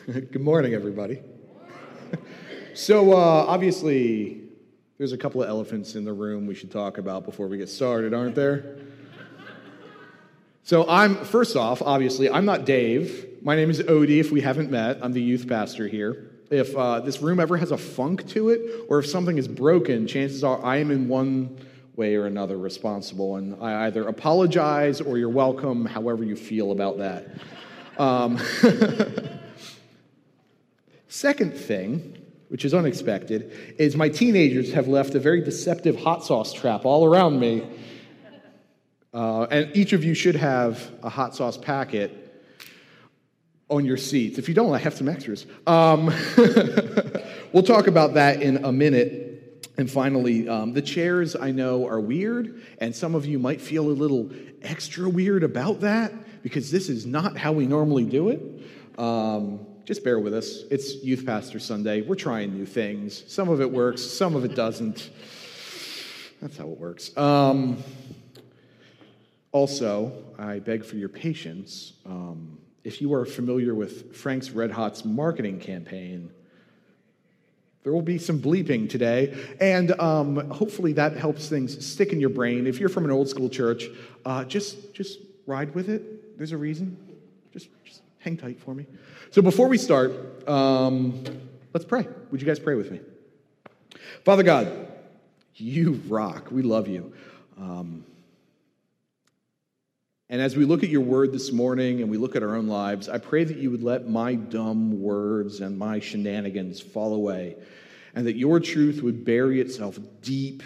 Good morning, everybody. so, uh, obviously, there's a couple of elephants in the room we should talk about before we get started, aren't there? So, I'm, first off, obviously, I'm not Dave. My name is Odie, if we haven't met. I'm the youth pastor here. If uh, this room ever has a funk to it, or if something is broken, chances are I am in one way or another responsible. And I either apologize or you're welcome, however you feel about that. Um, second thing, which is unexpected, is my teenagers have left a very deceptive hot sauce trap all around me. Uh, and each of you should have a hot sauce packet on your seats. If you don't, I have some extras. Um, we'll talk about that in a minute. And finally, um, the chairs I know are weird, and some of you might feel a little extra weird about that because this is not how we normally do it. Um, just bear with us. It's Youth Pastor Sunday. We're trying new things. Some of it works, some of it doesn't. That's how it works. Um, also, I beg for your patience. Um, if you are familiar with Frank's Red Hot's marketing campaign, there will be some bleeping today, and um, hopefully that helps things stick in your brain. If you're from an old school church, uh, just just ride with it. There's a reason. Just just hang tight for me. So before we start, um, let's pray. Would you guys pray with me? Father God, you rock. We love you. Um, and as we look at your word this morning and we look at our own lives, I pray that you would let my dumb words and my shenanigans fall away, and that your truth would bury itself deep,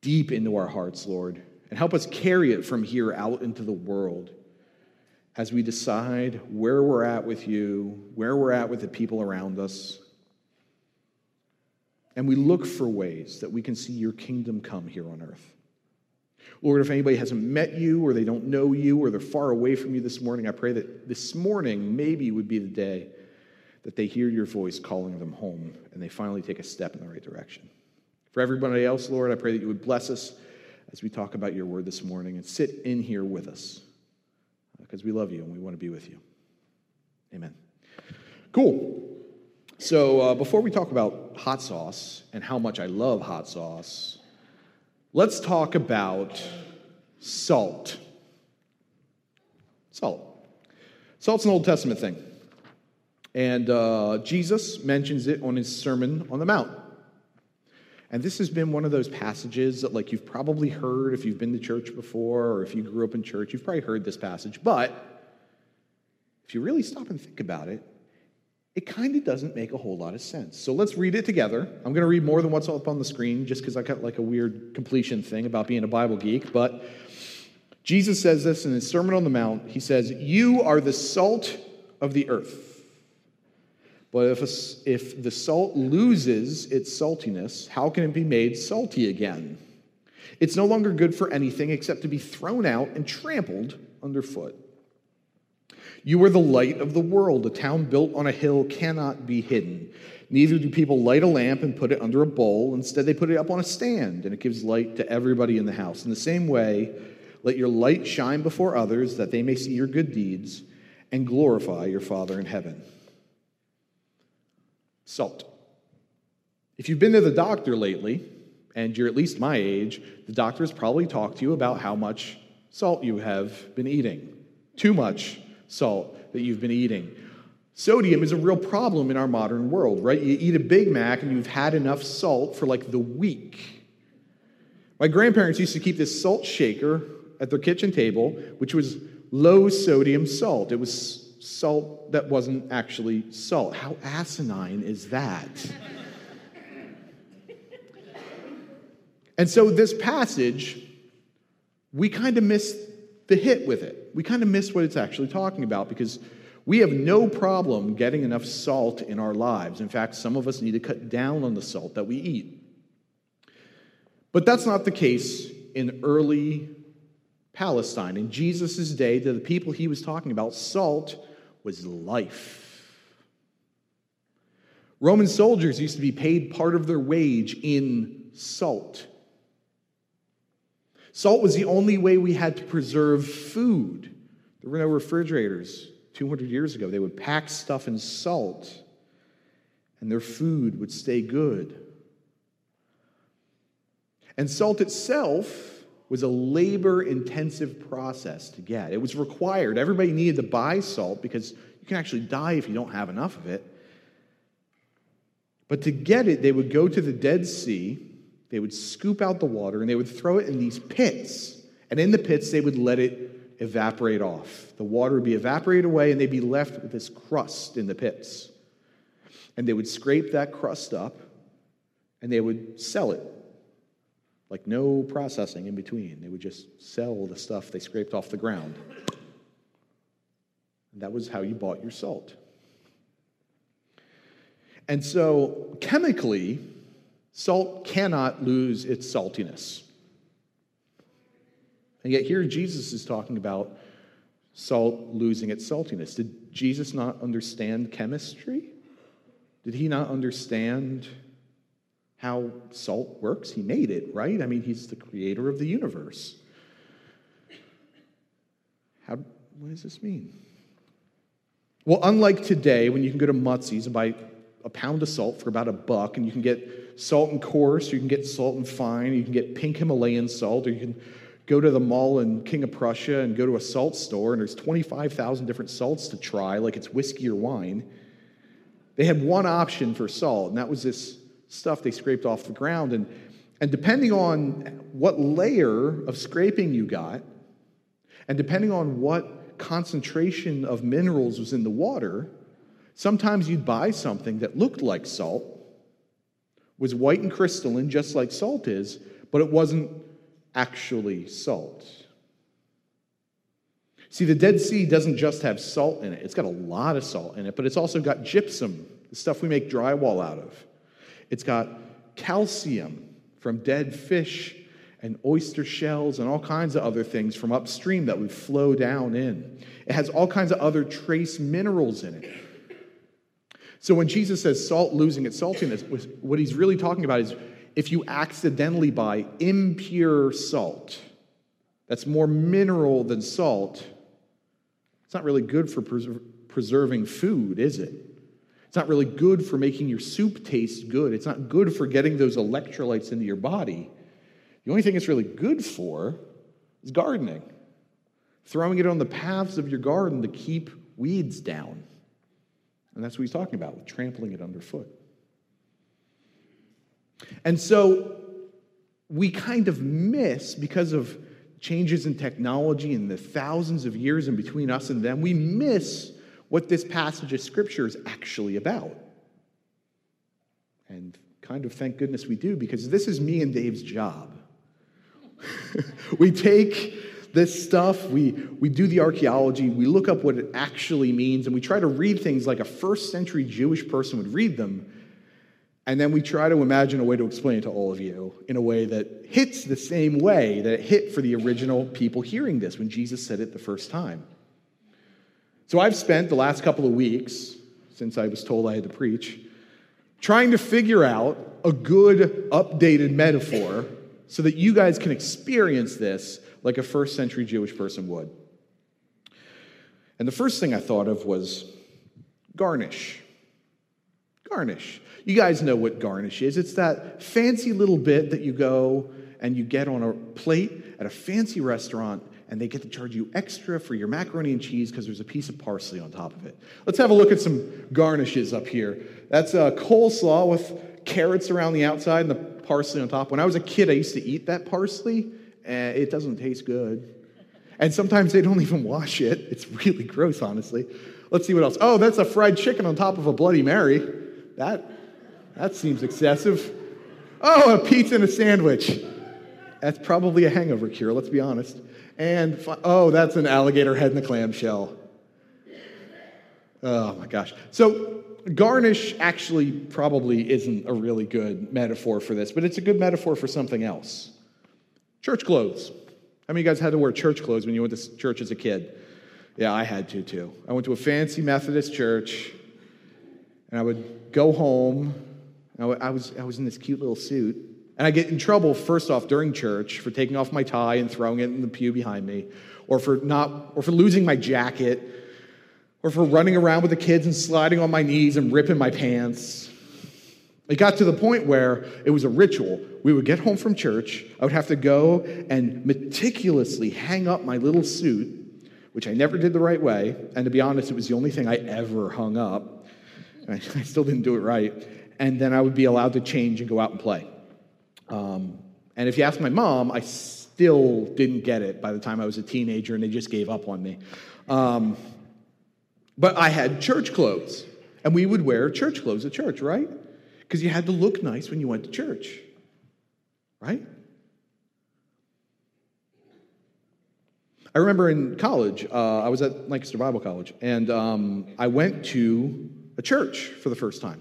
deep into our hearts, Lord, and help us carry it from here out into the world as we decide where we're at with you, where we're at with the people around us. And we look for ways that we can see your kingdom come here on earth. Lord, if anybody hasn't met you or they don't know you or they're far away from you this morning, I pray that this morning maybe would be the day that they hear your voice calling them home and they finally take a step in the right direction. For everybody else, Lord, I pray that you would bless us as we talk about your word this morning and sit in here with us because we love you and we want to be with you. Amen. Cool. So, uh, before we talk about hot sauce and how much I love hot sauce, let's talk about salt. Salt. Salt's an Old Testament thing. And uh, Jesus mentions it on his Sermon on the Mount. And this has been one of those passages that, like, you've probably heard if you've been to church before or if you grew up in church, you've probably heard this passage. But if you really stop and think about it, it kind of doesn't make a whole lot of sense. So let's read it together. I'm going to read more than what's up on the screen just because I got like a weird completion thing about being a Bible geek. But Jesus says this in his Sermon on the Mount. He says, You are the salt of the earth. But if, a, if the salt loses its saltiness, how can it be made salty again? It's no longer good for anything except to be thrown out and trampled underfoot. You are the light of the world. A town built on a hill cannot be hidden. Neither do people light a lamp and put it under a bowl. Instead, they put it up on a stand, and it gives light to everybody in the house. In the same way, let your light shine before others, that they may see your good deeds and glorify your Father in heaven. Salt. If you've been to the doctor lately, and you're at least my age, the doctor has probably talked to you about how much salt you have been eating. Too much salt that you've been eating. Sodium is a real problem in our modern world, right? You eat a Big Mac and you've had enough salt for like the week. My grandparents used to keep this salt shaker at their kitchen table, which was low sodium salt. It was salt that wasn't actually salt. How asinine is that? and so, this passage, we kind of miss the hit with it. We kind of miss what it's actually talking about because we have no problem getting enough salt in our lives. In fact, some of us need to cut down on the salt that we eat. But that's not the case in early Palestine. In Jesus' day, to the people he was talking about, salt was life. Roman soldiers used to be paid part of their wage in salt. Salt was the only way we had to preserve food. There were no refrigerators 200 years ago. They would pack stuff in salt, and their food would stay good. And salt itself was a labor intensive process to get. It was required. Everybody needed to buy salt because you can actually die if you don't have enough of it. But to get it, they would go to the Dead Sea, they would scoop out the water, and they would throw it in these pits. And in the pits, they would let it evaporate off. The water would be evaporated away, and they'd be left with this crust in the pits. And they would scrape that crust up, and they would sell it like no processing in between. They would just sell the stuff they scraped off the ground. And that was how you bought your salt. And so, chemically, salt cannot lose its saltiness. And yet, here Jesus is talking about salt losing its saltiness. Did Jesus not understand chemistry? Did he not understand how salt works. He made it, right? I mean, he's the creator of the universe. How, what does this mean? Well, unlike today, when you can go to Mutsy's and buy a pound of salt for about a buck, and you can get salt and coarse, you can get salt and fine, you can get pink Himalayan salt, or you can go to the mall in King of Prussia and go to a salt store, and there's 25,000 different salts to try, like it's whiskey or wine. They had one option for salt, and that was this stuff they scraped off the ground. And, and depending on what layer of scraping you got, and depending on what concentration of minerals was in the water, sometimes you'd buy something that looked like salt, was white and crystalline, just like salt is, but it wasn't actually salt. See, the Dead Sea doesn't just have salt in it, it's got a lot of salt in it, but it's also got gypsum, the stuff we make drywall out of. It's got calcium from dead fish and oyster shells and all kinds of other things from upstream that would flow down in. It has all kinds of other trace minerals in it. So when Jesus says salt losing its saltiness, what he's really talking about is if you accidentally buy impure salt that's more mineral than salt, it's not really good for preserving food, is it? It's not really good for making your soup taste good. It's not good for getting those electrolytes into your body. The only thing it's really good for is gardening, throwing it on the paths of your garden to keep weeds down. And that's what he's talking about with trampling it underfoot. And so we kind of miss, because of changes in technology and the thousands of years in between us and them, we miss what this passage of Scripture is actually about. And kind of thank goodness we do, because this is me and Dave's job. we take this stuff, we, we do the archaeology, we look up what it actually means, and we try to read things like a first century Jewish person would read them. And then we try to imagine a way to explain it to all of you in a way that hits the same way that it hit for the original people hearing this when Jesus said it the first time. So I've spent the last couple of weeks, since I was told I had to preach, trying to figure out a good updated metaphor so that you guys can experience this like a first century Jewish person would. And the first thing I thought of was garnish. Garnish. You guys know what garnish is. It's that fancy little bit that you go and you get on a plate at a fancy restaurant and they get to charge you extra for your macaroni and cheese because there's a piece of parsley on top of it. Let's have a look at some garnishes up here. That's a coleslaw with carrots around the outside and the parsley on top. When I was a kid, I used to eat that parsley, and it doesn't taste good. And sometimes they don't even wash it. It's really gross, honestly. Let's see what else. Oh, that's a fried chicken on top of a Bloody Mary. That, that seems excessive. Oh, a pizza and a sandwich. That's probably a hangover cure, let's be honest. And oh, that's an alligator head in a clamshell. Oh my gosh. So, garnish actually probably isn't a really good metaphor for this, but it's a good metaphor for something else. Church clothes. How many of you guys had to wear church clothes when you went to church as a kid? Yeah, I had to too. I went to a fancy Methodist church, and I would go home. I was, I was in this cute little suit, and I get in trouble, first off, during church for taking off my tie and throwing it in the pew behind me, or for, not, or for losing my jacket, or for running around with the kids and sliding on my knees and ripping my pants. It got to the point where it was a ritual. We would get home from church. I would have to go and meticulously hang up my little suit, which I never did the right way. And to be honest, it was the only thing I ever hung up. I still didn't do it right. And then I would be allowed to change and go out and play. Um, and if you ask my mom, I still didn't get it by the time I was a teenager and they just gave up on me. Um, but I had church clothes, and we would wear church clothes at church, right? Because you had to look nice when you went to church, right? I remember in college, uh, I was at Lancaster Bible College, and um, I went to a church for the first time.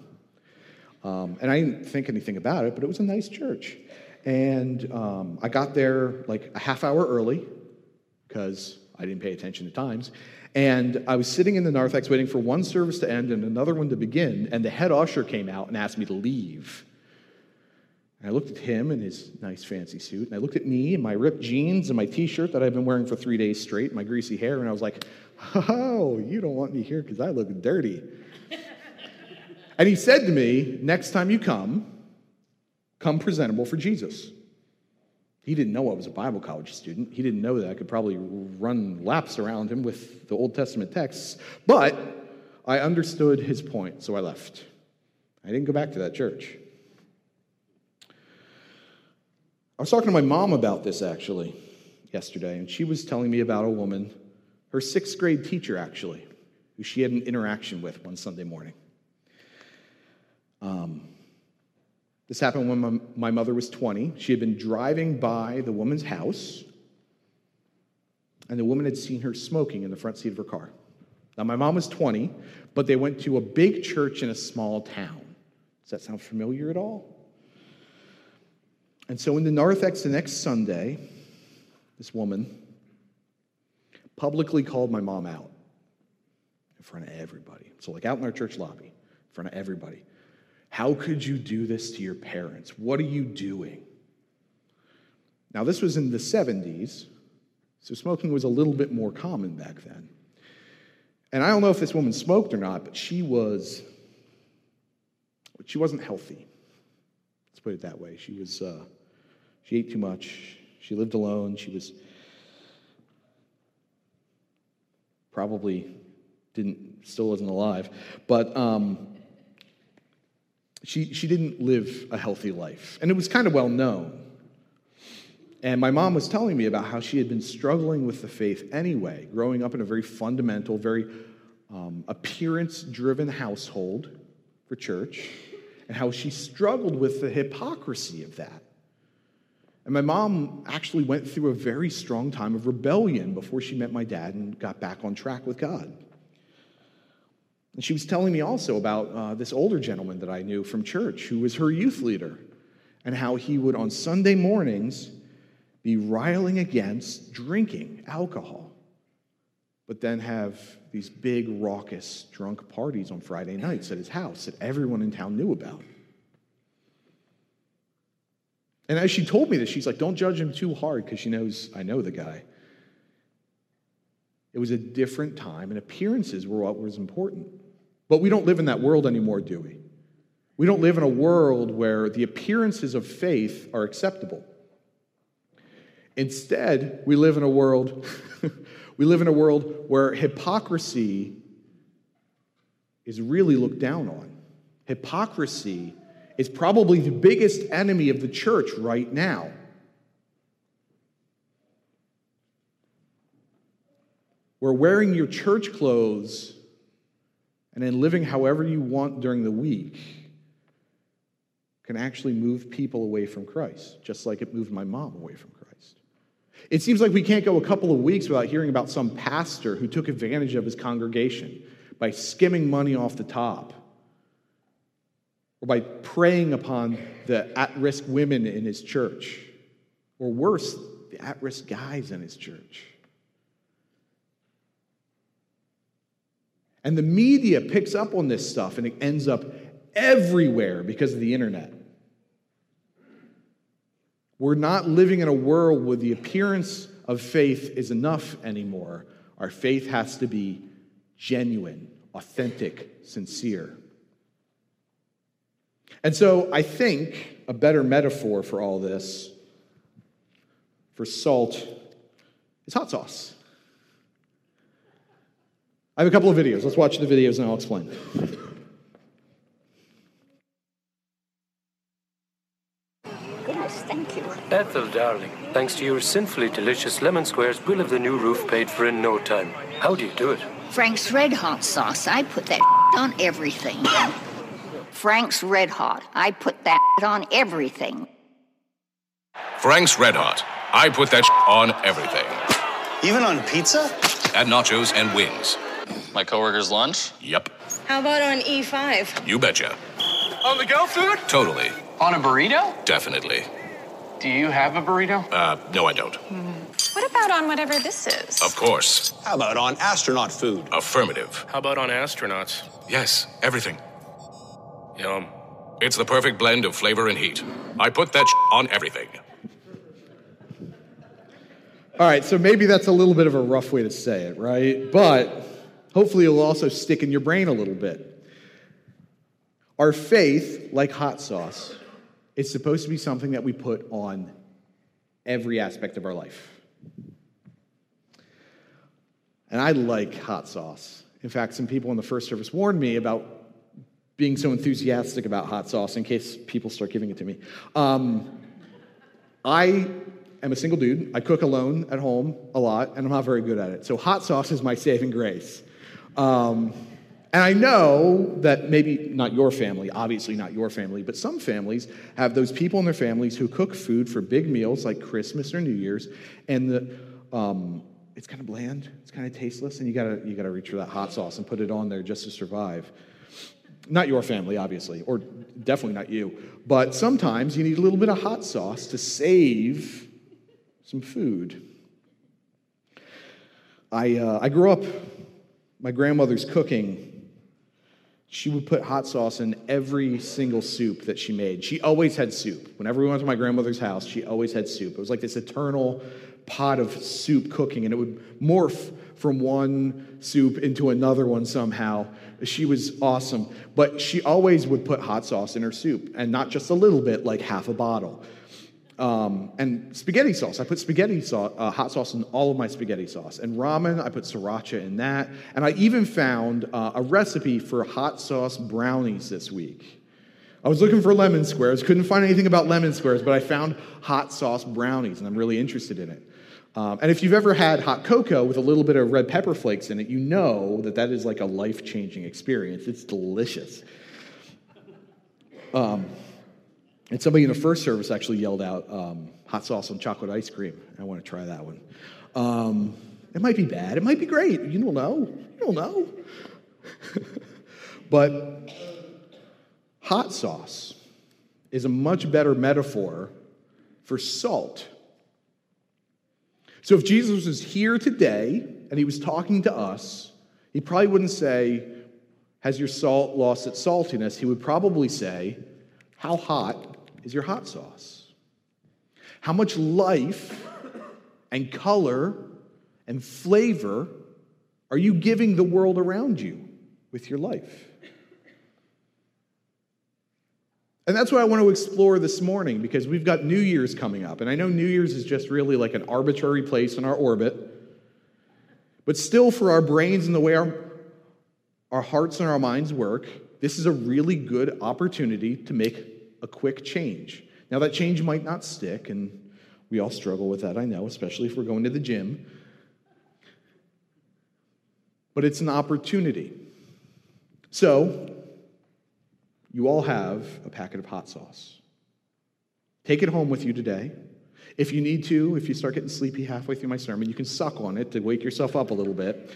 Um, and I didn't think anything about it, but it was a nice church. And um, I got there like a half hour early because I didn't pay attention to times. And I was sitting in the narthex waiting for one service to end and another one to begin, and the head usher came out and asked me to leave. And I looked at him in his nice fancy suit, and I looked at me in my ripped jeans and my t shirt that I've been wearing for three days straight, my greasy hair, and I was like, Oh, you don't want me here because I look dirty. And he said to me, Next time you come, come presentable for Jesus. He didn't know I was a Bible college student. He didn't know that I could probably run laps around him with the Old Testament texts. But I understood his point, so I left. I didn't go back to that church. I was talking to my mom about this actually yesterday, and she was telling me about a woman, her sixth grade teacher actually, who she had an interaction with one Sunday morning. Um, this happened when my, my mother was 20. She had been driving by the woman's house, and the woman had seen her smoking in the front seat of her car. Now, my mom was 20, but they went to a big church in a small town. Does that sound familiar at all? And so in the narthex the next Sunday, this woman publicly called my mom out in front of everybody. So, like out in our church lobby, in front of everybody. How could you do this to your parents? What are you doing? Now, this was in the 70s, so smoking was a little bit more common back then. And I don't know if this woman smoked or not, but she was she wasn't healthy. Let's put it that way. She was uh, she ate too much. She lived alone. She was probably didn't still wasn't alive, but um, she, she didn't live a healthy life. And it was kind of well known. And my mom was telling me about how she had been struggling with the faith anyway, growing up in a very fundamental, very um, appearance driven household for church, and how she struggled with the hypocrisy of that. And my mom actually went through a very strong time of rebellion before she met my dad and got back on track with God. And she was telling me also about uh, this older gentleman that I knew from church who was her youth leader and how he would, on Sunday mornings, be riling against drinking alcohol, but then have these big, raucous, drunk parties on Friday nights at his house that everyone in town knew about. And as she told me this, she's like, don't judge him too hard because she knows I know the guy. It was a different time, and appearances were what was important. But we don't live in that world anymore, do we? We don't live in a world where the appearances of faith are acceptable. Instead, we live in a world we live in a world where hypocrisy is really looked down on. Hypocrisy is probably the biggest enemy of the church right now. Where wearing your church clothes and then living however you want during the week can actually move people away from Christ, just like it moved my mom away from Christ. It seems like we can't go a couple of weeks without hearing about some pastor who took advantage of his congregation by skimming money off the top or by preying upon the at risk women in his church, or worse, the at risk guys in his church. And the media picks up on this stuff and it ends up everywhere because of the internet. We're not living in a world where the appearance of faith is enough anymore. Our faith has to be genuine, authentic, sincere. And so I think a better metaphor for all this, for salt, is hot sauce. I have a couple of videos. Let's watch the videos and I'll explain. Goodness, thank you. Ethel, darling, thanks to your sinfully delicious lemon squares, we'll have the new roof paid for in no time. How do you do it? Frank's Red Hot sauce. I put that on everything. Frank's Red Hot. I put that on everything. Frank's Red Hot. I put that on everything. Even on pizza? And nachos and wings. My coworker's lunch? Yep. How about on E5? You betcha. On the go food? Totally. On a burrito? Definitely. Do you have a burrito? Uh, no, I don't. What about on whatever this is? Of course. How about on astronaut food? Affirmative. How about on astronauts? Yes, everything. Yum. It's the perfect blend of flavor and heat. I put that on everything. All right, so maybe that's a little bit of a rough way to say it, right? But hopefully it'll also stick in your brain a little bit. Our faith, like hot sauce, is supposed to be something that we put on every aspect of our life. And I like hot sauce. In fact, some people in the first service warned me about being so enthusiastic about hot sauce in case people start giving it to me. Um, I am a single dude. I cook alone at home a lot, and I'm not very good at it. So hot sauce is my saving grace. Um, and I know that maybe not your family, obviously not your family, but some families have those people in their families who cook food for big meals like Christmas or New Year's, and the, um, it's kind of bland, it's kind of tasteless, and you gotta, you gotta reach for that hot sauce and put it on there just to survive. Not your family, obviously, or definitely not you, but sometimes you need a little bit of hot sauce to save some food. I, uh, I grew up, my grandmother's cooking she would put hot sauce in every single soup that she made. She always had soup. Whenever we went to my grandmother's house, she always had soup. It was like this eternal pot of soup cooking, and it would morph from one soup into another one somehow. She was awesome. But she always would put hot sauce in her soup, and not just a little bit, like half a bottle. Um, and spaghetti sauce. I put spaghetti sauce, uh, hot sauce in all of my spaghetti sauce. And ramen, I put sriracha in that. And I even found uh, a recipe for hot sauce brownies this week. I was looking for lemon squares, couldn't find anything about lemon squares, but I found hot sauce brownies, and I'm really interested in it. Um, and if you've ever had hot cocoa with a little bit of red pepper flakes in it, you know that that is like a life changing experience. It's delicious. Um, and somebody in the first service actually yelled out um, hot sauce on chocolate ice cream. I want to try that one. Um, it might be bad. It might be great. You don't know. You don't know. but hot sauce is a much better metaphor for salt. So if Jesus was here today and he was talking to us, he probably wouldn't say, Has your salt lost its saltiness? He would probably say, How hot is your hot sauce? How much life and color and flavor are you giving the world around you with your life? And that's what I want to explore this morning because we've got New Year's coming up. And I know New Year's is just really like an arbitrary place in our orbit. But still, for our brains and the way our, our hearts and our minds work, this is a really good opportunity to make a quick change. Now, that change might not stick, and we all struggle with that, I know, especially if we're going to the gym. But it's an opportunity. So, you all have a packet of hot sauce. Take it home with you today. If you need to, if you start getting sleepy halfway through my sermon, you can suck on it to wake yourself up a little bit.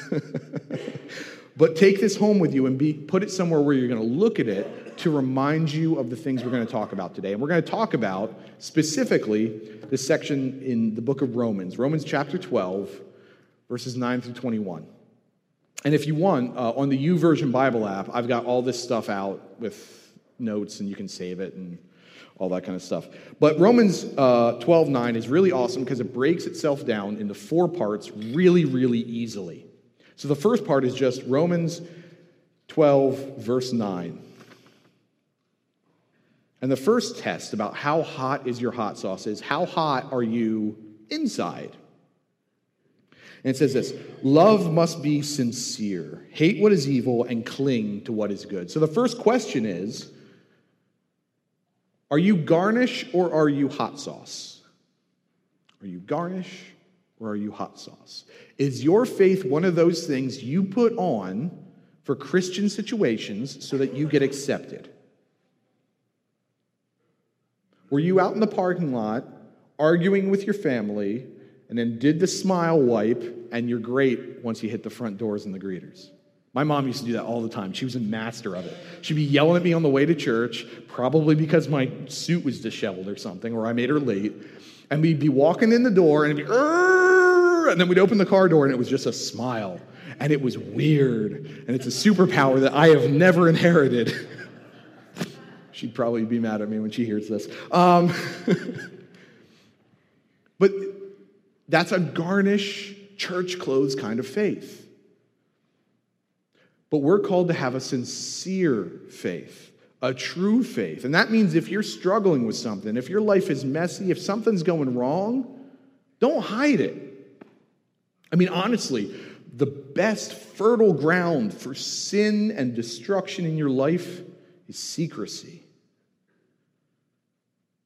but take this home with you and be, put it somewhere where you're going to look at it to remind you of the things we're going to talk about today. And we're going to talk about specifically this section in the book of Romans, Romans chapter 12, verses 9 through 21. And if you want, uh, on the YouVersion Bible app, I've got all this stuff out with notes and you can save it and all that kind of stuff. But Romans uh, 12 9 is really awesome because it breaks itself down into four parts really, really easily. So the first part is just Romans 12, verse 9. And the first test about how hot is your hot sauce is how hot are you inside? And it says this love must be sincere, hate what is evil, and cling to what is good. So the first question is Are you garnish or are you hot sauce? Are you garnish or are you hot sauce? Is your faith one of those things you put on for Christian situations so that you get accepted? Were you out in the parking lot arguing with your family and then did the smile wipe and you're great once you hit the front doors and the greeters? My mom used to do that all the time. She was a master of it. She'd be yelling at me on the way to church, probably because my suit was disheveled or something, or I made her late. And we'd be walking in the door and it'd be, and then we'd open the car door and it was just a smile. And it was weird. And it's a superpower that I have never inherited. She'd probably be mad at me when she hears this. Um, but that's a garnish church clothes kind of faith. But we're called to have a sincere faith, a true faith. And that means if you're struggling with something, if your life is messy, if something's going wrong, don't hide it. I mean, honestly, the best fertile ground for sin and destruction in your life is secrecy.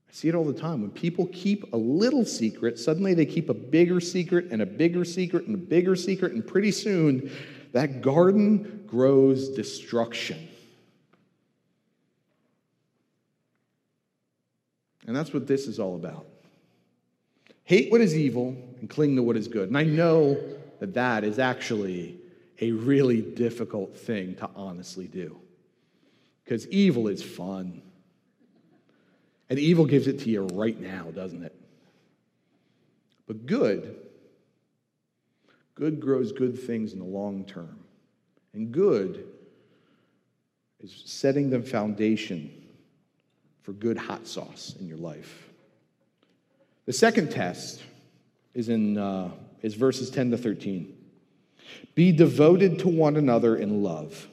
I see it all the time. When people keep a little secret, suddenly they keep a bigger secret and a bigger secret and a bigger secret, and pretty soon that garden grows destruction. And that's what this is all about. Hate what is evil and cling to what is good. And I know that that is actually a really difficult thing to honestly do. Because evil is fun. And evil gives it to you right now, doesn't it? But good, good grows good things in the long term. And good is setting the foundation for good hot sauce in your life. The second test is in uh, is verses 10 to 13. Be devoted to one another in love.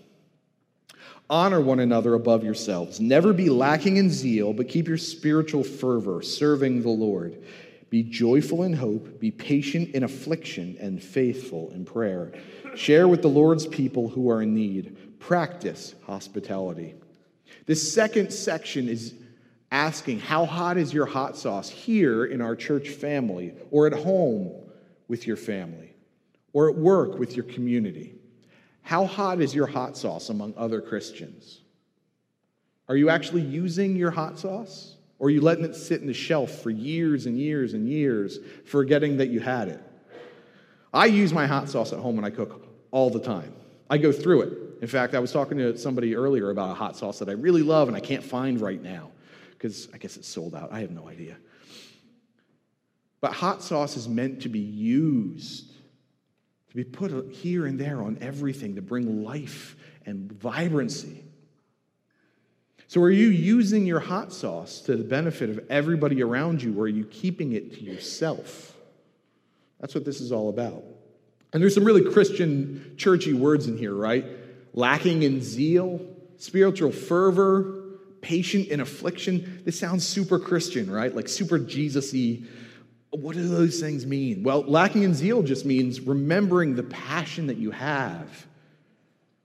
Honor one another above yourselves. Never be lacking in zeal, but keep your spiritual fervor, serving the Lord. Be joyful in hope, be patient in affliction, and faithful in prayer. Share with the Lord's people who are in need. Practice hospitality. This second section is asking how hot is your hot sauce here in our church family, or at home with your family, or at work with your community? How hot is your hot sauce among other Christians? Are you actually using your hot sauce? Or are you letting it sit in the shelf for years and years and years, forgetting that you had it? I use my hot sauce at home when I cook all the time. I go through it. In fact, I was talking to somebody earlier about a hot sauce that I really love and I can't find right now because I guess it's sold out. I have no idea. But hot sauce is meant to be used to be put here and there on everything to bring life and vibrancy. So, are you using your hot sauce to the benefit of everybody around you, or are you keeping it to yourself? That's what this is all about. And there's some really Christian, churchy words in here, right? Lacking in zeal, spiritual fervor, patient in affliction. This sounds super Christian, right? Like super Jesus y what do those things mean? Well, lacking in zeal just means remembering the passion that you have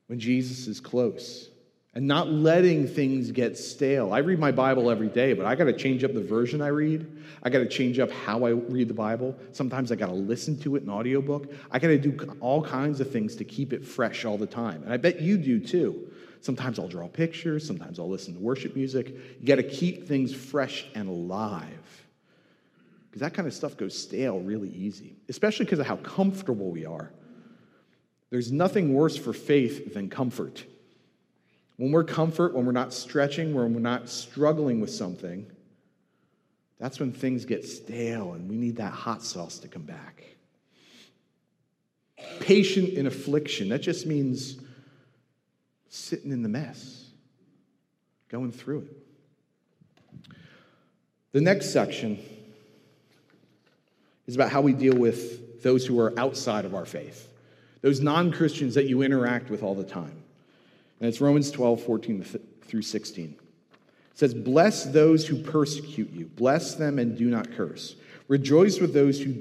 when Jesus is close and not letting things get stale. I read my Bible every day, but I got to change up the version I read. I got to change up how I read the Bible. Sometimes I got to listen to it in audiobook. I got to do all kinds of things to keep it fresh all the time. And I bet you do too. Sometimes I'll draw pictures, sometimes I'll listen to worship music. You got to keep things fresh and alive because that kind of stuff goes stale really easy, especially because of how comfortable we are. There's nothing worse for faith than comfort. When we're comfort, when we're not stretching, when we're not struggling with something, that's when things get stale and we need that hot sauce to come back. Patient in affliction, that just means sitting in the mess, going through it. The next section is about how we deal with those who are outside of our faith. those non Christians that you interact with all the time. And it's Romans 12, 14 through 16. It says, Bless those who persecute you, bless them and do not curse. Rejoice with those who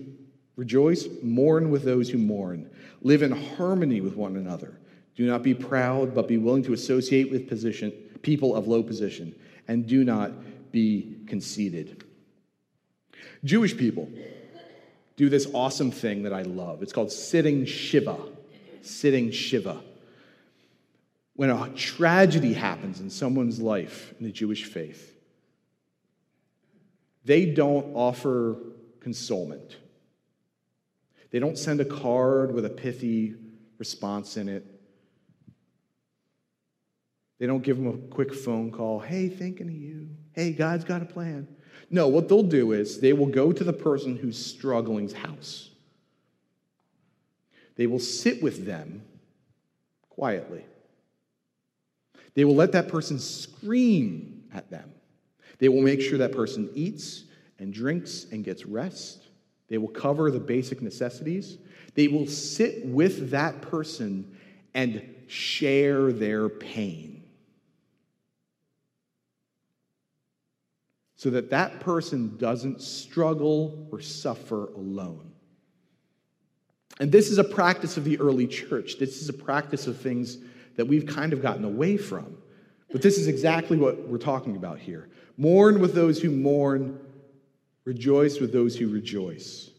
rejoice, mourn with those who mourn. Live in harmony with one another. Do not be proud, but be willing to associate with position, people of low position, and do not be conceited. Jewish people do this awesome thing that I love. It's called sitting Shiva. Sitting Shiva. When a tragedy happens in someone's life in the Jewish faith, they don't offer consolement. They don't send a card with a pithy response in it. They don't give them a quick phone call. Hey, thinking of you. Hey, God's got a plan. No, what they'll do is they will go to the person who's struggling's house. They will sit with them quietly. They will let that person scream at them. They will make sure that person eats and drinks and gets rest. They will cover the basic necessities. They will sit with that person and share their pain. So that that person doesn't struggle or suffer alone. And this is a practice of the early church. This is a practice of things that we've kind of gotten away from. But this is exactly what we're talking about here. Mourn with those who mourn, Rejoice with those who rejoice.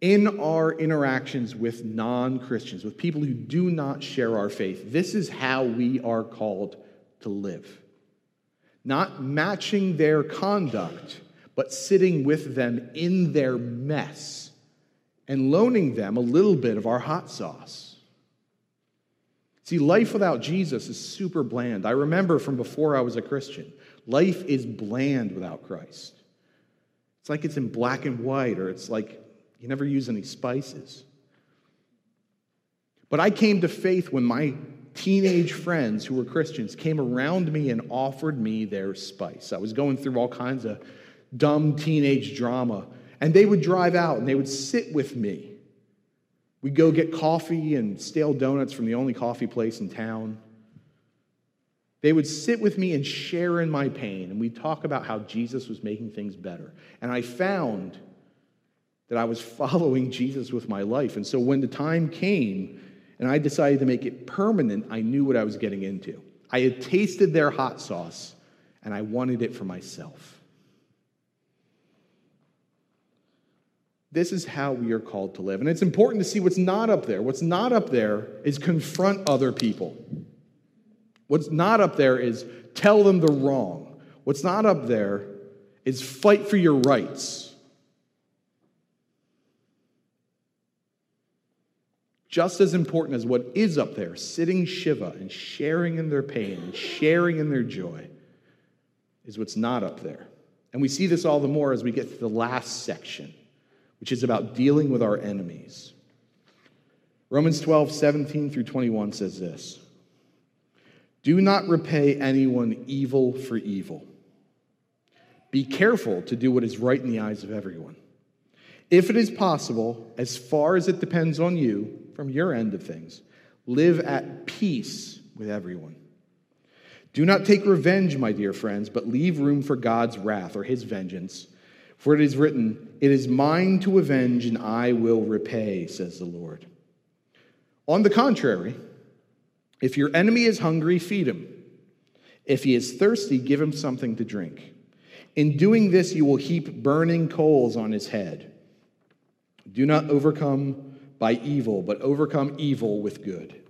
In our interactions with non Christians, with people who do not share our faith, this is how we are called to live. Not matching their conduct, but sitting with them in their mess and loaning them a little bit of our hot sauce. See, life without Jesus is super bland. I remember from before I was a Christian, life is bland without Christ. It's like it's in black and white, or it's like you never use any spices. But I came to faith when my teenage friends who were Christians came around me and offered me their spice. I was going through all kinds of dumb teenage drama, and they would drive out and they would sit with me. We'd go get coffee and stale donuts from the only coffee place in town. They would sit with me and share in my pain, and we'd talk about how Jesus was making things better. And I found that I was following Jesus with my life. And so when the time came and I decided to make it permanent, I knew what I was getting into. I had tasted their hot sauce, and I wanted it for myself. This is how we are called to live. And it's important to see what's not up there. What's not up there is confront other people. What's not up there is tell them the wrong. What's not up there is fight for your rights. Just as important as what is up there, sitting Shiva and sharing in their pain and sharing in their joy, is what's not up there. And we see this all the more as we get to the last section, which is about dealing with our enemies. Romans 12, 17 through 21 says this. Do not repay anyone evil for evil. Be careful to do what is right in the eyes of everyone. If it is possible, as far as it depends on you, from your end of things, live at peace with everyone. Do not take revenge, my dear friends, but leave room for God's wrath or his vengeance. For it is written, It is mine to avenge, and I will repay, says the Lord. On the contrary, if your enemy is hungry, feed him. If he is thirsty, give him something to drink. In doing this, you will heap burning coals on his head. Do not overcome by evil, but overcome evil with good.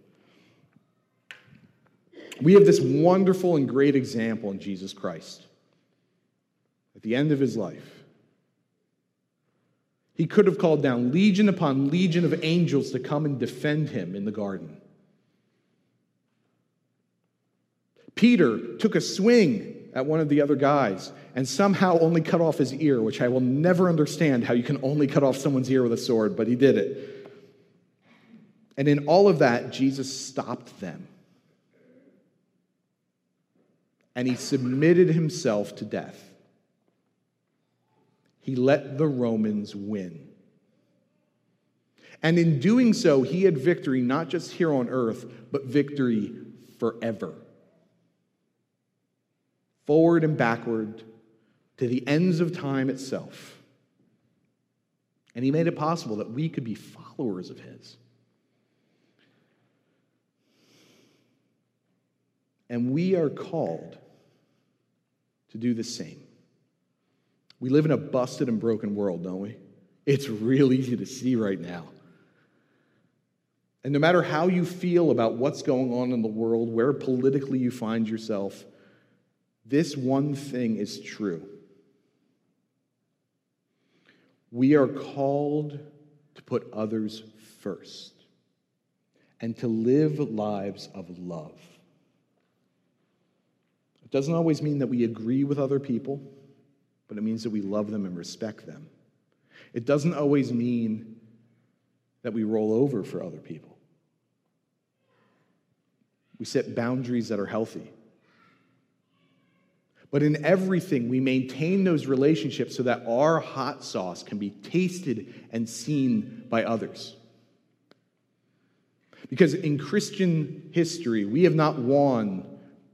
We have this wonderful and great example in Jesus Christ. At the end of his life, he could have called down legion upon legion of angels to come and defend him in the garden. Peter took a swing at one of the other guys and somehow only cut off his ear, which I will never understand how you can only cut off someone's ear with a sword, but he did it. And in all of that, Jesus stopped them. And he submitted himself to death. He let the Romans win. And in doing so, he had victory not just here on earth, but victory forever. Forward and backward to the ends of time itself. And he made it possible that we could be followers of his. And we are called to do the same. We live in a busted and broken world, don't we? It's real easy to see right now. And no matter how you feel about what's going on in the world, where politically you find yourself, this one thing is true. We are called to put others first and to live lives of love. It doesn't always mean that we agree with other people, but it means that we love them and respect them. It doesn't always mean that we roll over for other people. We set boundaries that are healthy. But in everything, we maintain those relationships so that our hot sauce can be tasted and seen by others. Because in Christian history, we have not won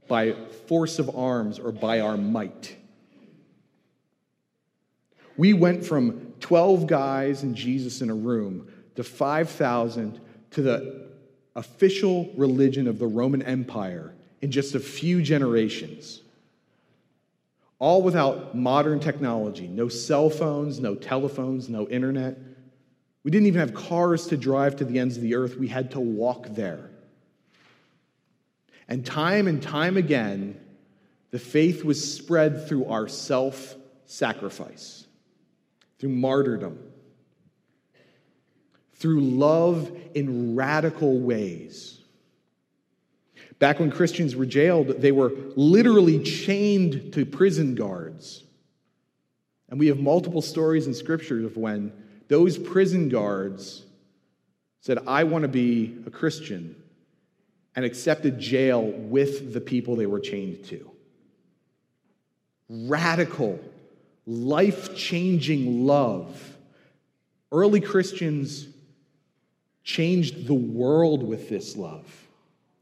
by force of arms or by our might. We went from 12 guys and Jesus in a room to 5,000 to the official religion of the Roman Empire in just a few generations. All without modern technology no cell phones, no telephones, no internet. We didn't even have cars to drive to the ends of the earth, we had to walk there. And time and time again, the faith was spread through our self sacrifice, through martyrdom, through love in radical ways. Back when Christians were jailed, they were literally chained to prison guards. And we have multiple stories in Scripture of when those prison guards said, I want to be a Christian and accepted jail with the people they were chained to. Radical, life changing love. Early Christians changed the world with this love.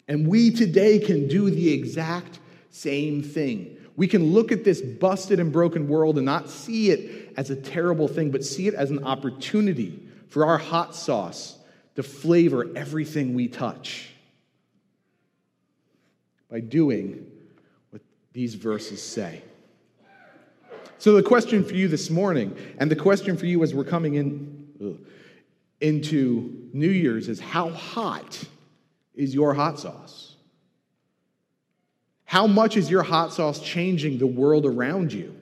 And we today can do the exact same thing. We can look at this busted and broken world and not see it as a terrible thing, but see it as an opportunity for our hot sauce to flavor everything we touch by doing what these verses say. So, the question for you this morning, and the question for you as we're coming in ugh, into New Year's, is how hot is your hot sauce? How much is your hot sauce changing the world around you?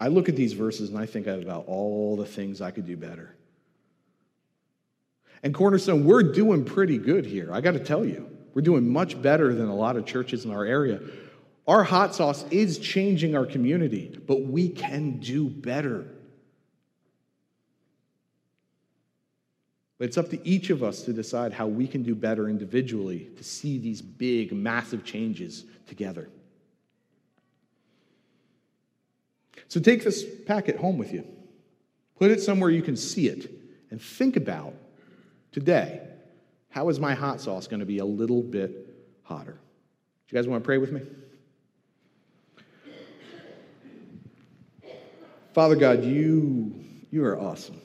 I look at these verses and I think about all the things I could do better. And Cornerstone, we're doing pretty good here. I got to tell you, we're doing much better than a lot of churches in our area. Our hot sauce is changing our community, but we can do better. But it's up to each of us to decide how we can do better individually to see these big, massive changes together. So take this packet home with you. Put it somewhere you can see it and think about today how is my hot sauce going to be a little bit hotter? Do you guys want to pray with me? Father God, you, you are awesome.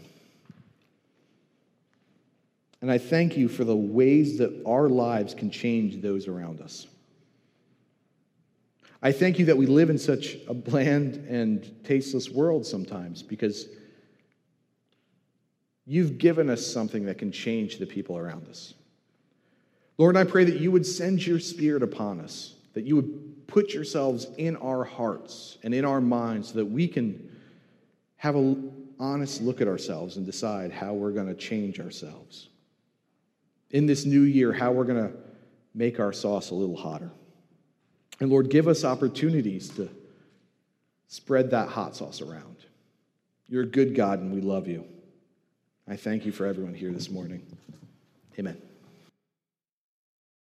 And I thank you for the ways that our lives can change those around us. I thank you that we live in such a bland and tasteless world sometimes because you've given us something that can change the people around us. Lord, I pray that you would send your spirit upon us, that you would put yourselves in our hearts and in our minds so that we can have an honest look at ourselves and decide how we're going to change ourselves. In this new year, how we're going to make our sauce a little hotter. And Lord, give us opportunities to spread that hot sauce around. You're a good God, and we love you. I thank you for everyone here this morning. Amen.